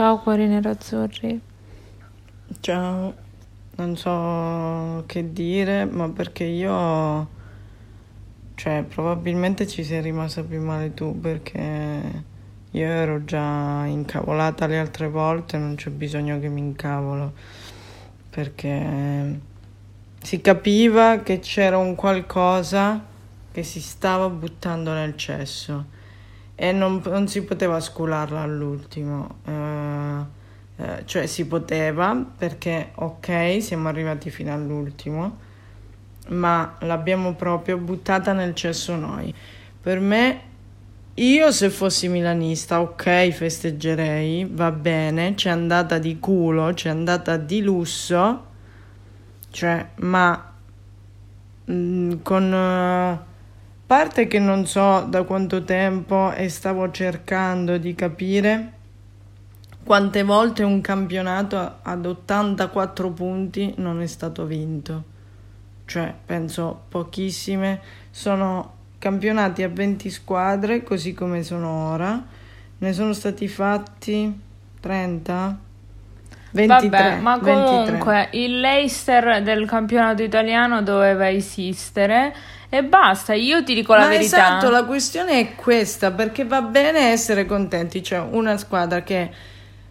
Ciao cuori nerazzurri. Ciao, non so che dire, ma perché io, cioè, probabilmente ci sei rimasta più male tu perché io ero già incavolata le altre volte, non c'è bisogno che mi incavolo perché si capiva che c'era un qualcosa che si stava buttando nel cesso e non, non si poteva scularla all'ultimo. Eh, eh, cioè si poteva perché ok siamo arrivati fino all'ultimo ma l'abbiamo proprio buttata nel cesso noi per me io se fossi milanista ok festeggerei va bene c'è andata di culo c'è andata di lusso cioè ma mh, mm, con uh, parte che non so da quanto tempo e stavo cercando di capire quante volte un campionato ad 84 punti non è stato vinto? Cioè, penso pochissime. Sono campionati a 20 squadre, così come sono ora. Ne sono stati fatti 30? 23, Vabbè, ma comunque 23. il Leicester del campionato italiano doveva esistere e basta, io ti dico la ma verità. Esatto, la questione è questa, perché va bene essere contenti, cioè una squadra che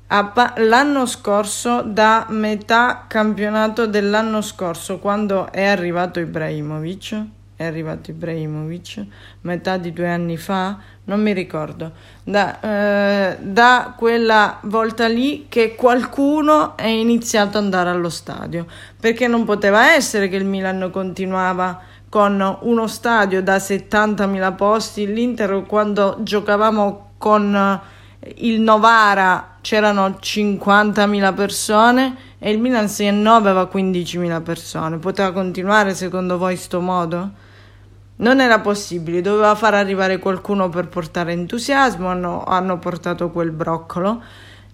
l'anno scorso, da metà campionato dell'anno scorso, quando è arrivato Ibrahimovic, è arrivato Ibrahimovic, metà di due anni fa, non mi ricordo, da, eh, da quella volta lì che qualcuno è iniziato ad andare allo stadio, perché non poteva essere che il Milan continuava con uno stadio da 70.000 posti, l'Inter quando giocavamo con il Novara c'erano 50.000 persone e il Milan 6-9 aveva 15.000 persone. Poteva continuare secondo voi sto modo? Non era possibile, doveva far arrivare qualcuno per portare entusiasmo, hanno, hanno portato quel broccolo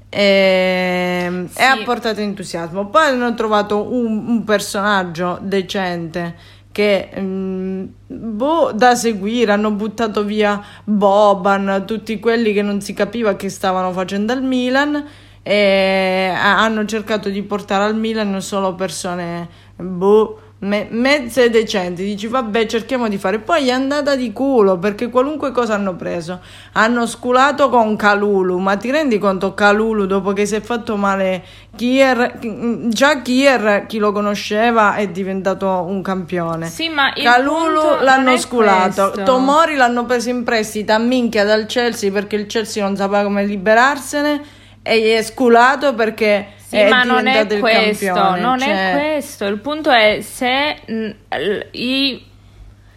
e, sì. e, ha portato entusiasmo. Poi hanno trovato un, un personaggio decente che mh, mm, boh, da seguire. Hanno buttato via Boban, tutti quelli che non si capiva che stavano facendo al Milan e hanno cercato di portare al Milan solo persone boh me- mezze decenti, dici vabbè cerchiamo di fare, poi è andata di culo perché qualunque cosa hanno preso, hanno sculato con Calulu, ma ti rendi conto Calulu dopo che si è fatto male Kier, già Kier chi lo conosceva è diventato un campione, sì, ma Calulu l'hanno sculato, questo. Tomori l'hanno preso in prestito a minchia dal Chelsea perché il Chelsea non sapeva come liberarsene è sculato perché sì, ma non è questo, campione, non cioè... è questo. Il punto è se mh, i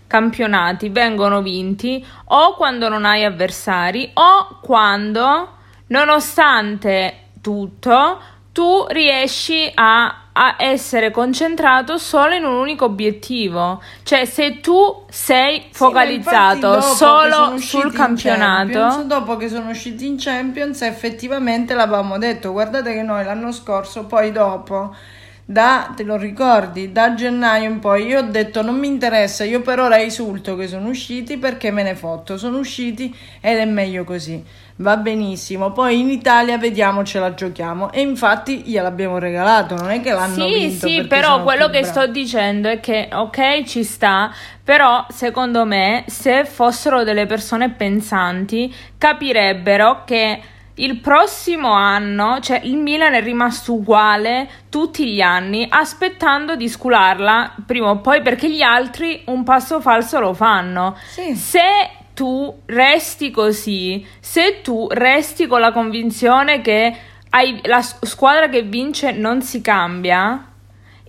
campionati vengono vinti o quando non hai avversari o quando, nonostante tutto, tu riesci a a essere concentrato solo in un unico obiettivo. Cioè, se tu sei focalizzato sì, solo sul campionato. dopo che sono usciti in Champions, effettivamente l'avevamo detto. Guardate che noi l'anno scorso, poi dopo. Da, te lo ricordi, da gennaio in poi io ho detto non mi interessa, io per ora esulto che sono usciti perché me ne fotto, sono usciti ed è meglio così va benissimo. Poi in Italia vediamo, ce la giochiamo. E infatti gliel'abbiamo regalato, non è che l'hanno sì, vinto. Sì, sì, però quello che bravi. sto dicendo è che, ok, ci sta, però secondo me se fossero delle persone pensanti capirebbero che il prossimo anno, cioè il Milan è rimasto uguale tutti gli anni, aspettando di scularla prima o poi perché gli altri un passo falso lo fanno. Sì. Se tu resti così, se tu resti con la convinzione che hai, la squadra che vince non si cambia,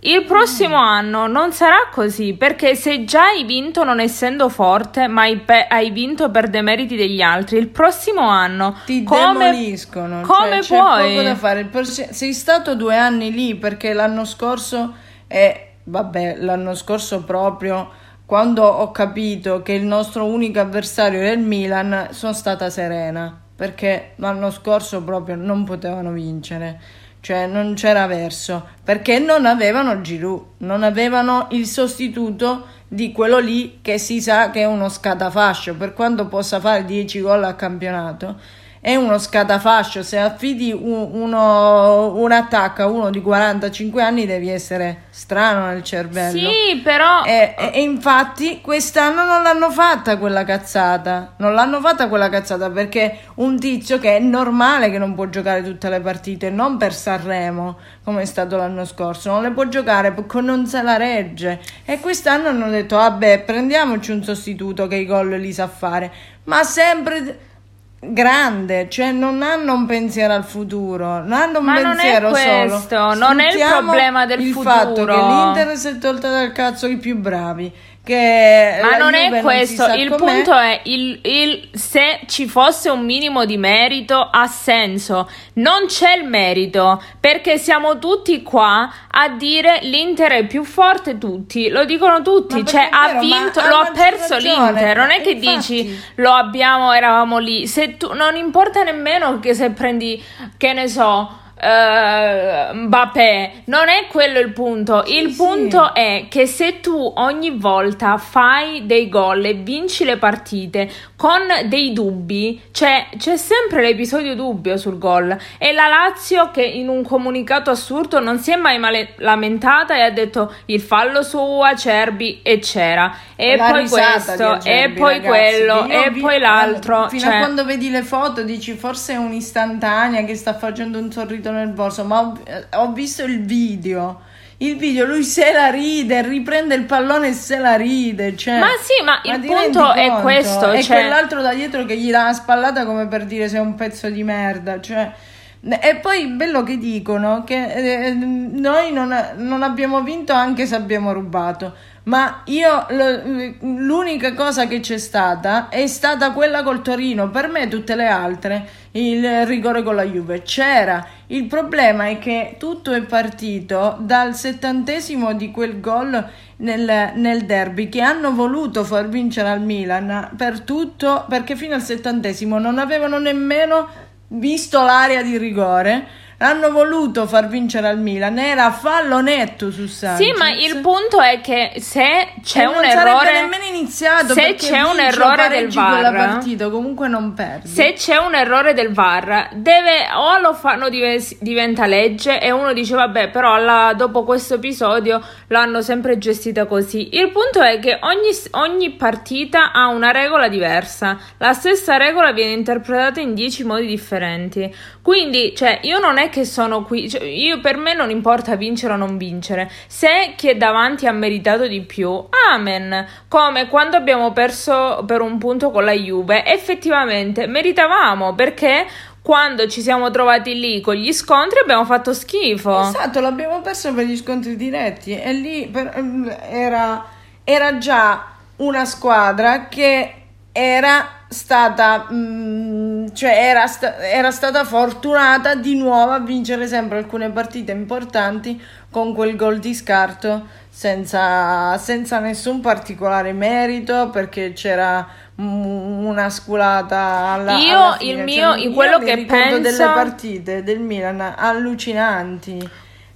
il prossimo mm. anno non sarà così perché se già hai vinto non essendo forte, ma hai, pe- hai vinto per demeriti degli altri, il prossimo anno ti come, demoliscono. Come cioè, puoi? C'è poco da fare. Sei stato due anni lì perché l'anno scorso, è, vabbè, l'anno scorso proprio quando ho capito che il nostro unico avversario era il Milan, sono stata serena perché l'anno scorso proprio non potevano vincere, cioè non c'era verso perché non avevano Giroud, non avevano il sostituto di quello lì che si sa che è uno scatafascio. Per quanto possa fare 10 gol al campionato è uno scatafascio. Se affidi un, uno, un attacco a uno di 45 anni, devi essere strano nel cervello. Sì, però. E, e, e, infatti, quest'anno non l'hanno fatta quella cazzata. Non l'hanno fatta quella cazzata perché un tizio che è normale che non può giocare tutte le partite, non per Sanremo, come è stato l'anno scorso, non le può giocare perché non se la regge. E quest'anno hanno detto: vabbè, prendiamoci un sostituto che i gol li sa fare. Ma sempre grande, cioè non hanno un pensiero al futuro, non hanno un Ma pensiero non è questo, solo. non è il problema del il futuro. Il fatto che l'Inter si è tolta dal cazzo i più bravi Ma non Juve è questo, non il com'è. punto è il, il, se ci fosse un minimo di merito ha senso, non c'è il merito perché siamo tutti qua a dire l'Inter è più forte tutti, lo dicono tutti, cioè ha vero, vinto, ma lo ha ha perso ragione, l'Inter, non è che infatti. dici lo abbiamo, eravamo lì, se tu, non importa nemmeno che se prendi, che ne so, eh, Mbappé, non è quello il punto. Il sì. punto è che se tu ogni volta fai dei gol e vinci le partite con dei dubbi, cioè c'è sempre l'episodio dubbio sul gol. E la Lazio che in un comunicato assurdo non si è mai male- lamentata e ha detto il fallo su Acerbi e c'era. E La poi questo, Acerbi, e poi ragazzi, quello, e vi- poi l'altro. Fino cioè- a quando vedi le foto dici forse è un'istantanea che sta facendo un sorriso nel borso, ma ho, ho visto il video. Il video, lui se la ride, riprende il pallone e se la ride. Cioè, Ma sì, ma il ti punto è conto? questo, E cioè- quell'altro da dietro che gli dà una spallata come per dire sei un pezzo di merda. Cioè, e poi bello che dicono che eh, noi non, non abbiamo vinto anche se abbiamo rubato. Ma io l'unica cosa che c'è stata è stata quella col Torino. Per me tutte le altre, il rigore con la Juve c'era. Il problema è che tutto è partito dal settantesimo di quel gol nel, nel derby che hanno voluto far vincere al Milan per tutto perché fino al settantesimo non avevano nemmeno visto l'area di rigore. Hanno voluto far vincere al Milan, era fallo netto su Sanchez. Sì, ma il punto è che se c'è E un non errore nemmeno iniziato se c'è un errore del VAR partita comunque non perdi. se c'è un errore del VAR deve o lo fanno dive- diventa legge e uno dice vabbè però la- dopo questo episodio l'hanno sempre gestita così. Il punto è che ogni, ogni partita ha una regola diversa. La stessa regola viene interpretata in dieci modi differenti. Quindi cioè io non è che sono qui cioè, io per me non importa vincere o non vincere. Se chi è davanti ha meritato di più amen. Come quando abbiamo perso per un punto con la Juve effettivamente meritavamo perché quando ci siamo trovati lì con gli scontri abbiamo fatto schifo. Esatto l'abbiamo perso per gli scontri diretti e lì per- era, era già una squadra che era stata mm, cioè era, sta- era stata fortunata di nuovo a vincere sempre alcune partite importanti con quel gol di scarto senza, senza nessun particolare merito perché c'era mm, una sculata alla, Io, alla il mio- Cioè, in quello mi che penso- delle partite del Milan allucinanti.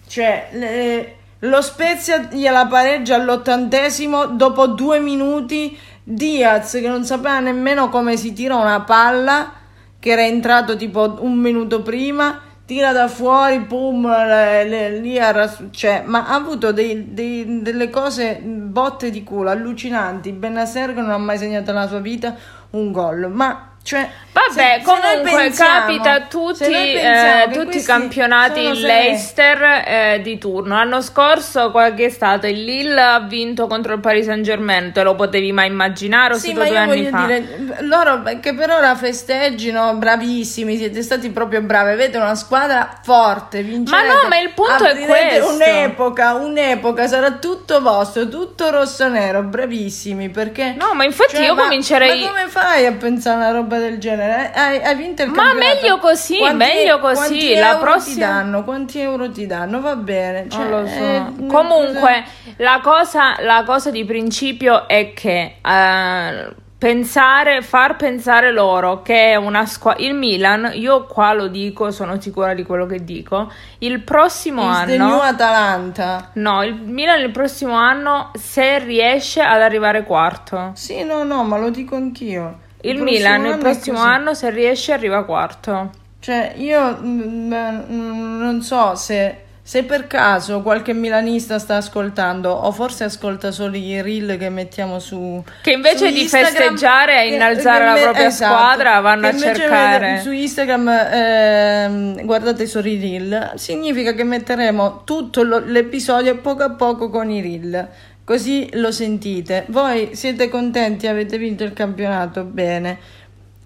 Cioè le- lo Spezia gliela pareggia all'ottantesimo dopo due minuti Diaz che non sapeva nemmeno come si tira una palla che era entrato tipo un minuto prima tira da fuori pum lì era cioè, ma ha avuto dei- dei- delle cose botte di culo allucinanti. Benasser che non ha mai segnato nella sua vita un gol. Ma cioè, Vabbè, se- se comunque pensiamo- capita a se tutti, eh, tutti i campionati in Leicester eh, di turno. L'anno scorso, qual è stato? Il Lille ha vinto contro il Paris Saint Germain, te lo potevi mai immaginare? O Sì, ma io voglio fa? dire, loro che per ora festeggino, bravissimi, siete stati proprio bravi, avete una squadra forte, vincerete. Ma no, ma il punto è questo. Un'epoca, un'epoca, sarà tutto vostro, tutto rosso-nero, bravissimi, perché... No, ma infatti Cioè, io ma- comincerei... Ma come fai a pensare a una roba del genere? Hai, hai vinto il Ma campionato. meglio così, Quanti- meglio così, quanti la euro prossima- ti danno? Quanti euro ti danno? Va bene. Cioè, Non lo so. eh, Comunque, la cosa, la cosa di principio è che eh, pensare, far pensare loro che è una squadra. Il Milan, io qua lo dico, sono sicura di quello che dico. Il prossimo Is the new anno. Atalanta. No, il Milan il prossimo anno, se riesce ad arrivare quarto. Sì, no, no, ma lo dico anch'io. Il, il Milan il prossimo anno, se riesce, arriva quarto. Cioè, io mh, mm, non so se se per caso qualche milanista sta ascoltando, o forse ascolta solo i reel che mettiamo su. Che invece di festeggiare e innalzare la propria esatto, squadra vanno a cercare. Su Instagram eh, guardate solo i reel, significa che metteremo tutto lo, l'episodio poco a poco con i reel. Così lo sentite. Voi siete contenti? Avete vinto il campionato? Bene.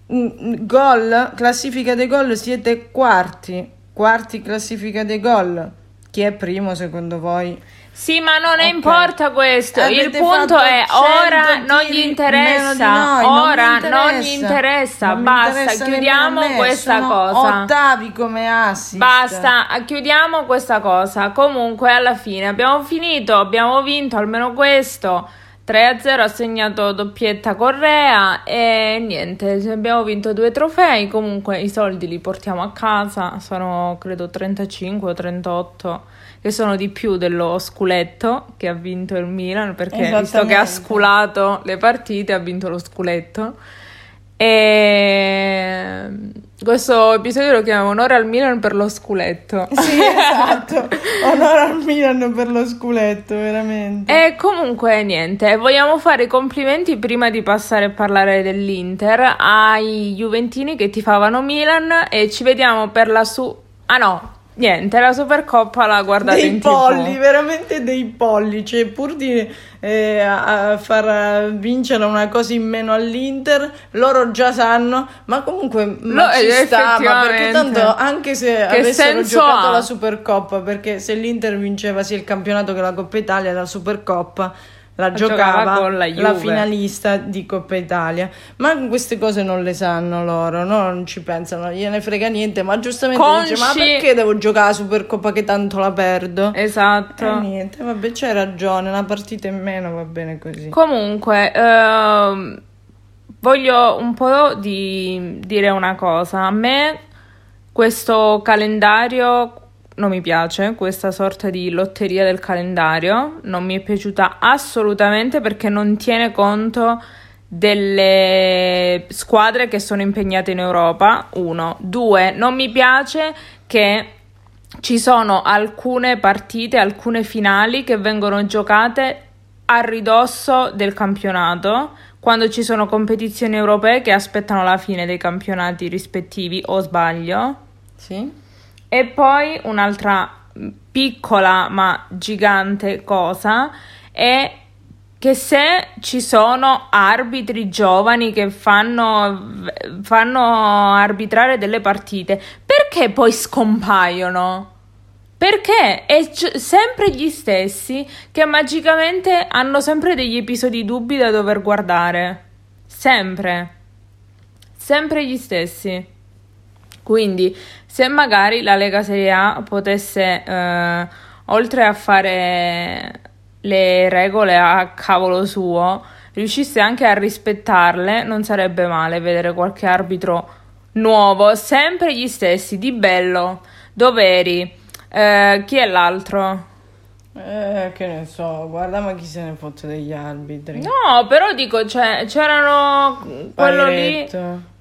Gol, classifica dei gol, siete quarti. Quarti classifica dei gol chi è primo secondo voi? Sì, ma non okay. importa questo. Avete il punto è ora non gli interessa. Noi, ora non, non gli interessa. Non Basta, interessa chiudiamo questa Sono cosa. Ottavi come assist. Basta, chiudiamo questa cosa. Comunque, alla fine abbiamo finito, abbiamo vinto almeno questo. 3-0 ha segnato doppietta Correa e niente, abbiamo vinto due trofei, comunque i soldi li portiamo a casa, sono credo 35 o 38 che sono di più dello sculetto che ha vinto il Milan perché visto che ha sculato le partite ha vinto lo sculetto e questo episodio lo chiamiamo Onore al Milan per lo sculetto. Sì, esatto. Onore al Milan per lo sculetto, veramente. E comunque niente, vogliamo fare i complimenti prima di passare a parlare dell'Inter ai Juventini che tifavano Milan e ci vediamo per la su Ah no, Niente, la Supercoppa la guardate dei in polli, TV. veramente dei polli, cioè pur di eh, a far vincere una cosa in meno all'Inter, loro già sanno, ma comunque ma no, ci sta, ma perché tanto anche se che avessero giocato ha? la Supercoppa, perché se l'Inter vinceva sia il campionato che la Coppa Italia, la Supercoppa la giocava con la, la, finalista di Coppa Italia. Ma queste cose non le sanno loro, no? non ci pensano, gliene frega niente. Ma giustamente Consci... dice: Ma perché devo giocare la Supercoppa che tanto la perdo? Esatto. E niente, vabbè, c'hai ragione, una partita in meno va bene così. Comunque, ehm, voglio un po' di dire una cosa. A me questo calendario non mi piace questa sorta di lotteria del calendario, non mi è piaciuta assolutamente perché non tiene conto delle squadre che sono impegnate in Europa. Uno, due, non mi piace che ci sono alcune partite, alcune finali che vengono giocate a ridosso del campionato, quando ci sono competizioni europee che aspettano la fine dei campionati rispettivi, o sbaglio? Sì. E poi un'altra piccola ma gigante cosa è che se ci sono arbitri giovani che fanno, fanno arbitrare delle partite, perché poi scompaiono? Perché è c- sempre gli stessi che magicamente hanno sempre degli episodi dubbi da dover guardare. Sempre. Sempre gli stessi. Quindi, se magari la Lega Serie A potesse, eh, oltre a fare le regole a cavolo suo, riuscisse anche a rispettarle, non sarebbe male vedere qualche arbitro nuovo, sempre gli stessi, di bello, doveri. Eh, chi è l'altro? Eh, che ne so, guarda ma chi se ne fotte degli arbitri. No, però dico, cioè, c'erano quello lì.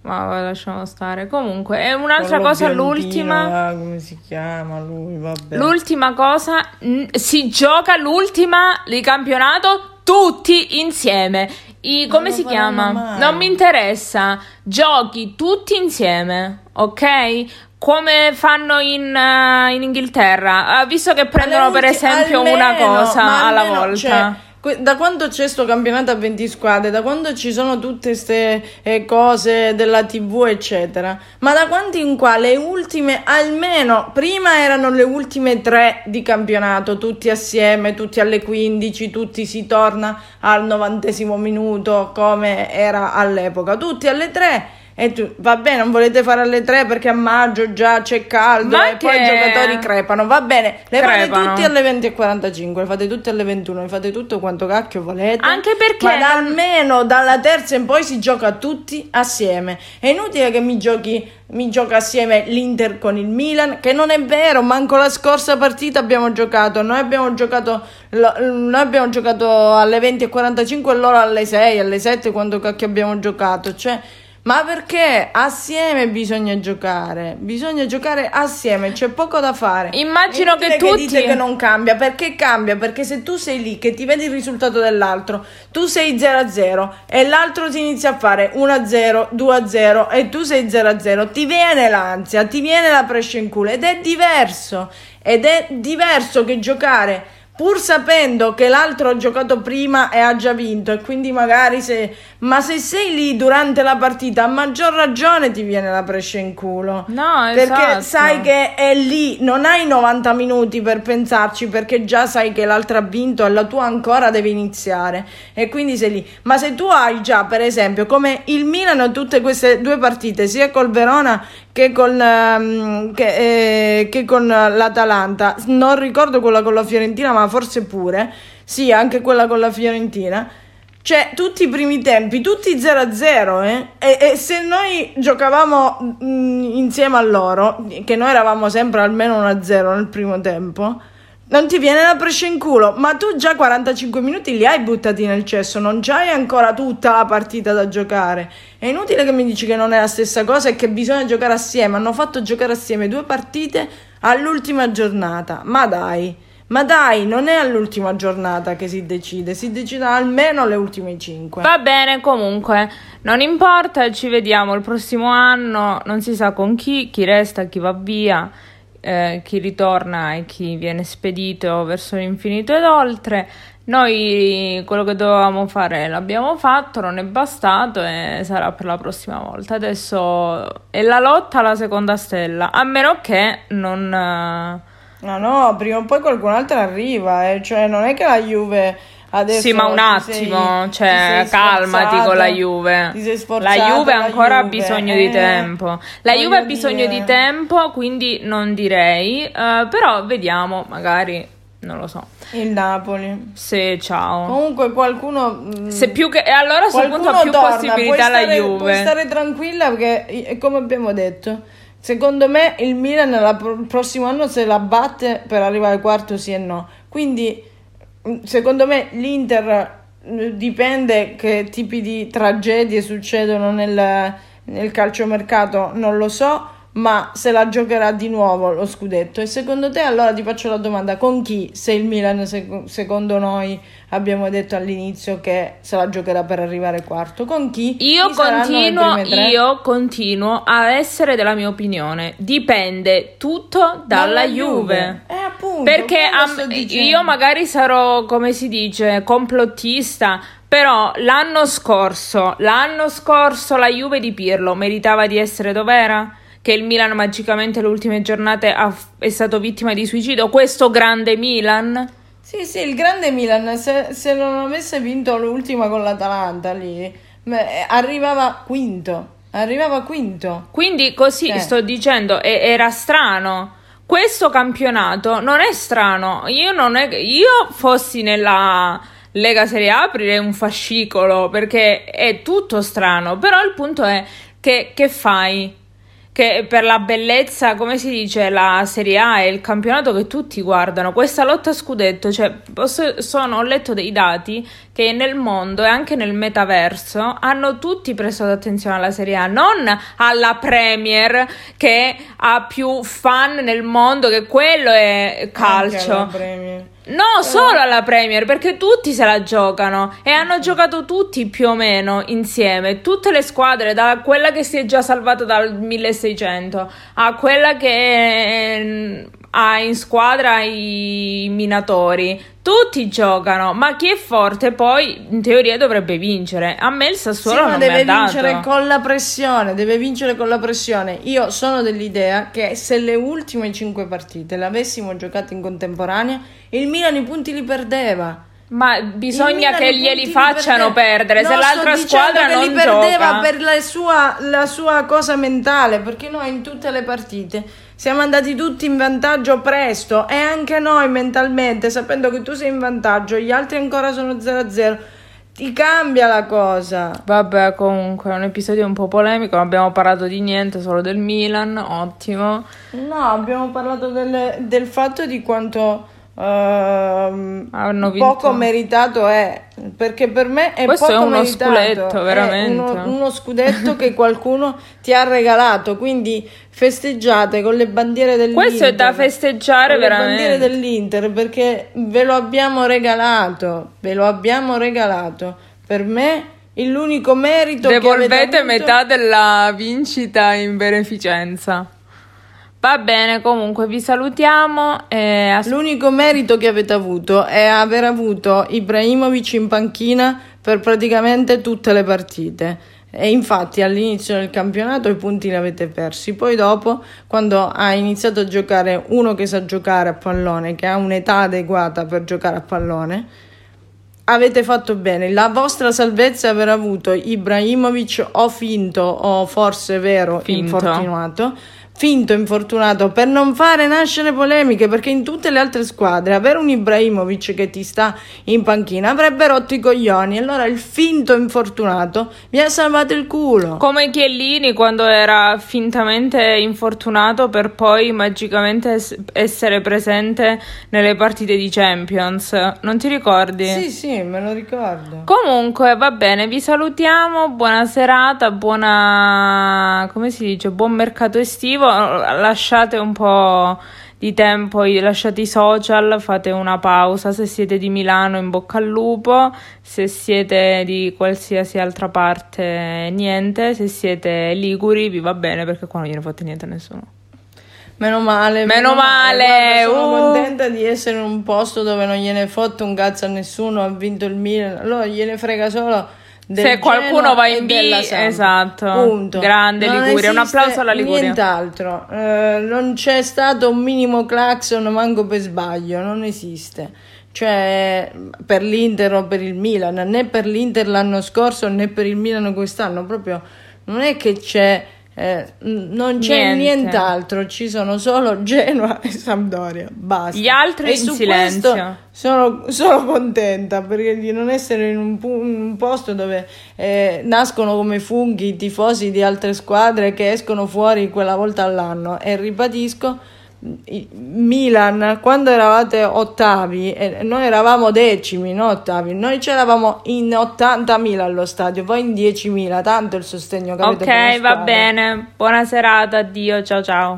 Ma lasciamo stare. Comunque, è un'altra Quello cosa, l'ultima. Come si chiama lui? Vabbè. L'ultima cosa, n- si gioca l'ultima di campionato tutti insieme. I, come si chiama? Mai. Non mi interessa. Giochi tutti insieme, ok? Come fanno in, uh, in Inghilterra, uh, visto che prendono per esempio almeno, una cosa alla volta. Cioè, da quando c'è sto campionato a 20 squadre, da quando ci sono tutte queste eh, cose della TV, eccetera, ma da quando in qua le ultime, almeno prima erano le ultime tre di campionato, tutti assieme, tutti alle 15, tutti si torna al novantesimo minuto come era all'epoca, tutti alle tre e tu, va bene, non volete fare alle 3 perché a maggio già c'è caldo Ma e che... poi i giocatori crepano. Va bene, le crepano. fate tutti alle 20.45, le fate tutte alle 21, le fate tutto quanto cacchio volete. Anche perché... Ma almeno dalla terza in poi si gioca tutti assieme. È inutile che mi giochi mi gioca assieme l'Inter con il Milan, che non è vero, manco la scorsa partita abbiamo giocato, noi abbiamo giocato, noi abbiamo giocato alle 20.45 e loro alle 6, alle 7 quando cacchio abbiamo giocato, cioè Ma perché assieme bisogna giocare? Bisogna giocare assieme, c'è poco da fare. Immagino che tutti che dite che non cambia, perché cambia? Perché se tu sei lì che ti vedi il risultato dell'altro, tu sei 0-0 e l'altro ti inizia a fare 1-0, 2-0 e tu sei 0-0, ti viene l'ansia, ti viene la prescia in culo ed è diverso. Ed è diverso che giocare pur sapendo che l'altro ha giocato prima e ha già vinto e quindi magari se ma se sei lì durante la partita a maggior ragione ti viene la prescia in culo. No perché esatto. sai che è lì non hai 90 minuti per pensarci perché già sai che l'altro ha vinto e la tua ancora deve iniziare. E quindi sei lì. Ma se tu hai già per esempio come il Milan tutte queste due partite sia col Verona che con, um, che, eh, che con l'Atalanta non ricordo quella con la Fiorentina ma forse pure, sì, anche quella con la Fiorentina. Cioè, tutti i primi tempi, tutti 0-0, eh? E, e, se noi giocavamo mh, mm, insieme a loro, che noi eravamo sempre almeno 1-0 nel primo tempo, non ti viene la prescia in culo, ma tu già 45 minuti li hai buttati nel cesso, non c'hai ancora tutta la partita da giocare. È inutile che mi dici che non è la stessa cosa e che bisogna giocare assieme. Hanno fatto giocare assieme due partite all'ultima giornata. Ma dai. Ma dai, non è all'ultima giornata che si decide, si decide almeno le ultime 5. Va bene, comunque, non importa, ci vediamo il prossimo anno, non si sa con chi, chi resta, chi va via, eh, chi ritorna e chi viene spedito verso l'infinito ed oltre. Noi quello che dovevamo fare l'abbiamo fatto, non è bastato e sarà per la prossima volta. Adesso è la lotta alla seconda stella, a meno che non No, no, prima o poi qualcun altro arriva, eh. cioè non è che la Juve adesso Sì, ma un attimo, sei, cioè calmati con la Juve. la Juve ancora ha bisogno eh, di tempo. La Juve ha bisogno dire. di tempo, quindi non direi, uh, però vediamo, magari non lo so. Il Napoli. Sì, ciao. Comunque qualcuno mm, Se più che e allora a questo punto ha più torna, possibilità la Juve. Puoi stare tranquilla perché come abbiamo detto Secondo me il Milan il prossimo anno se la batte per arrivare al quarto sì e no. Quindi secondo me l'Inter mm, dipende che tipi di tragedie succedono nel, nel calciomercato, non lo so ma se la giocherà di nuovo lo scudetto. E secondo te, allora ti faccio la domanda: con chi? Se il Milan, secondo noi, abbiamo detto all'inizio che se la giocherà per arrivare quarto, con chi? Io, continuo, io continuo a essere della mia opinione. Dipende tutto dalla, dalla Juve. Juve. Eh, appunto, Perché am- io magari sarò, come si dice, complottista. Però l'anno scorso, l'anno scorso la Juve di Pirlo meritava di essere dov'era? Che il Milan magicamente le ultime giornate ha, è stato vittima di suicidio, questo grande Milan? Sì, sì, il grande Milan, se, se non avesse vinto l'ultima con l'Atalanta lì, arrivava quinto, arrivava quinto. Quindi così eh. sto dicendo, e, era strano. Questo campionato non è strano. Io non è io fossi nella Lega Serie A aprirei un fascicolo perché è tutto strano. Però il punto è che, che fai? Che per la bellezza, come si dice, la Serie A è il campionato che tutti guardano. Questa lotta a scudetto, cioè, posso, sono, ho letto dei dati che nel mondo e anche nel metaverso hanno tutti prestato attenzione alla Serie A, non alla Premier che ha più fan nel mondo, che quello è calcio. No, solo alla Premier, perché tutti se la giocano. E hanno giocato tutti più o meno insieme, tutte le squadre, da quella che si è già salvata dal 1600 a quella che ha in squadra i minatori. Tutti giocano, ma chi è forte poi in teoria dovrebbe vincere. A me il Sassuolo sì, non deve vincere con la pressione, deve vincere con la pressione. Io sono dell'idea che se le ultime 5 partite le avessimo giocate in contemporanea, il Milan i punti li perdeva. Ma bisogna che glieli facciano perdere. No, se l'altra squadra non li perdeva per la sua, la sua cosa mentale, perché noi in tutte le partite siamo andati tutti in vantaggio presto e anche noi mentalmente, sapendo che tu sei in vantaggio, gli altri ancora sono 0-0. Ti cambia la cosa. Vabbè, comunque è un episodio un po' polemico. Non abbiamo parlato di niente, solo del Milan. Ottimo. No, abbiamo parlato delle, del fatto di quanto uh, poco meritato è perché per me è Questo poco è uno meritato. scudetto veramente. uno, uno, scudetto che qualcuno ti ha regalato quindi festeggiate con le bandiere dell'Inter. Questo è da festeggiare con veramente le bandiere dell'Inter perché ve lo abbiamo regalato ve lo abbiamo regalato. Per me l'unico merito devolvete avuto... metà della vincita in beneficenza Va bene, comunque vi salutiamo. E as- L'unico merito che avete avuto è aver avuto Ibrahimovic in panchina per praticamente tutte le partite. E infatti all'inizio del campionato i punti li avete persi, poi dopo quando ha iniziato a giocare uno che sa giocare a pallone, che ha un'età adeguata per giocare a pallone, avete fatto bene. La vostra salvezza è aver avuto Ibrahimovic o finto o forse vero finto. infortunato finto infortunato per non fare nascere polemiche perché in tutte le altre squadre avere un Ibrahimovic che ti sta in panchina avrebbe rotto i coglioni. Allora il finto infortunato mi ha salvato il culo. Come Chiellini quando era fintamente infortunato per poi magicamente essere presente nelle partite di Champions. Non ti ricordi? sì sì me lo ricordo. Comunque va bene vi salutiamo buona serata buona come si dice buon mercato estivo lasciate un po' di tempo, lasciate i social, fate una pausa. Se siete di Milano, in bocca al lupo. Se siete di qualsiasi altra parte, niente. Se siete liguri, vi va bene perché qua non gliene fate niente a nessuno. Meno male, meno, meno male. male. Sono uh. contenta di essere in un posto dove non gliene fotte un cazzo a nessuno. Ha vinto il Milan, allora gliene frega solo se qualcuno va in B, esatto. Punto. Grande non Liguria, un applauso alla Liguria. Nient'altro, eh, non c'è stato un minimo clacson manco per sbaglio, non esiste. Cioè, per l'Inter o per il Milan, né per l'Inter l'anno scorso né per il Milan quest'anno, proprio non è che c'è eh, non c'è Niente. nient'altro, ci sono solo Genoa e Sampdoria. Basta. Gli altri e in silenzio. Sono, sono, contenta perché di non essere in un, un posto dove eh, nascono come funghi i tifosi di altre squadre che escono fuori quella volta all'anno. E ribadisco Milan quando eravate ottavi e noi eravamo decimi, no ottavi, noi c'eravamo in 80.000 allo stadio, voi in 10.000, tanto il sostegno che avete Ok, va bene. Buona serata, addio, ciao ciao.